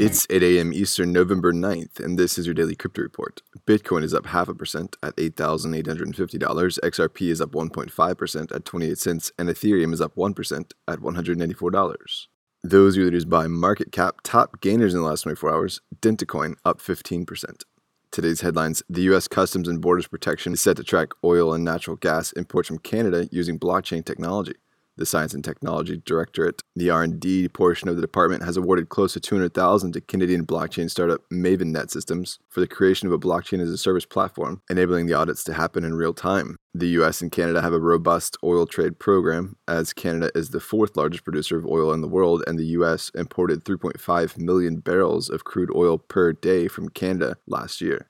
It's 8 a.m. Eastern, November 9th, and this is your daily crypto report. Bitcoin is up half a percent at $8,850. XRP is up 1.5% at 28 cents, and Ethereum is up 1% at $194. Those are leaders by market cap. Top gainers in the last 24 hours Dentacoin up 15%. Today's headlines The U.S. Customs and Borders Protection is set to track oil and natural gas imports from Canada using blockchain technology. The Science and Technology Directorate, the R&D portion of the department, has awarded close to 200,000 to Canadian blockchain startup MavenNet Systems for the creation of a blockchain as a service platform, enabling the audits to happen in real time. The US and Canada have a robust oil trade program, as Canada is the fourth largest producer of oil in the world, and the US imported 3.5 million barrels of crude oil per day from Canada last year.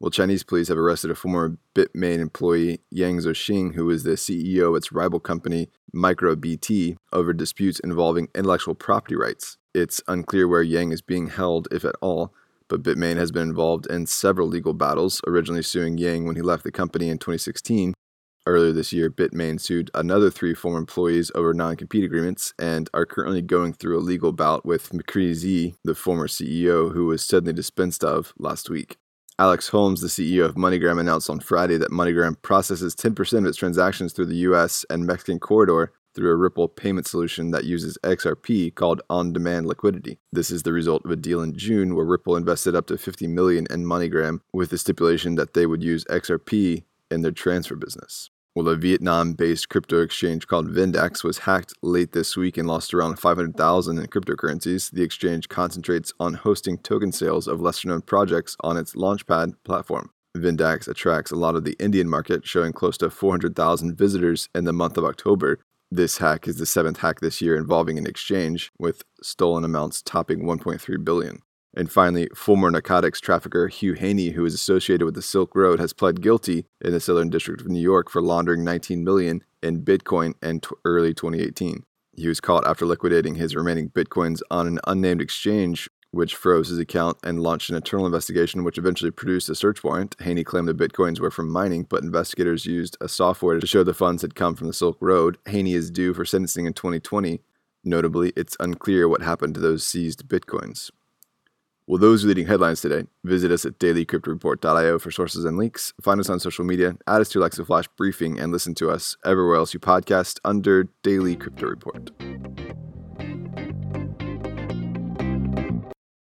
Well, Chinese police have arrested a former Bitmain employee, Yang Zuoxing, who was the CEO of its rival company, MicroBT, over disputes involving intellectual property rights. It's unclear where Yang is being held, if at all, but Bitmain has been involved in several legal battles, originally suing Yang when he left the company in 2016. Earlier this year, Bitmain sued another three former employees over non compete agreements and are currently going through a legal bout with Micree, the former CEO, who was suddenly dispensed of last week. Alex Holmes, the CEO of MoneyGram, announced on Friday that MoneyGram processes 10% of its transactions through the US and Mexican corridor through a Ripple payment solution that uses XRP called on-demand liquidity. This is the result of a deal in June where Ripple invested up to 50 million in MoneyGram with the stipulation that they would use XRP in their transfer business. Well, a Vietnam based crypto exchange called Vindax was hacked late this week and lost around 500,000 in cryptocurrencies. The exchange concentrates on hosting token sales of lesser known projects on its Launchpad platform. Vindax attracts a lot of the Indian market, showing close to 400,000 visitors in the month of October. This hack is the seventh hack this year involving an exchange, with stolen amounts topping 1.3 billion. And finally, former narcotics trafficker Hugh Haney, who is associated with the Silk Road, has pled guilty in the Southern District of New York for laundering 19 million in Bitcoin in t- early 2018. He was caught after liquidating his remaining Bitcoins on an unnamed exchange, which froze his account and launched an internal investigation, which eventually produced a search warrant. Haney claimed the Bitcoins were from mining, but investigators used a software to show the funds had come from the Silk Road. Haney is due for sentencing in 2020. Notably, it's unclear what happened to those seized Bitcoins. Well, those are leading headlines today. Visit us at dailycryptoreport.io for sources and links. Find us on social media, add us to Alexa Flash Briefing, and listen to us everywhere else you podcast under Daily Crypto Report.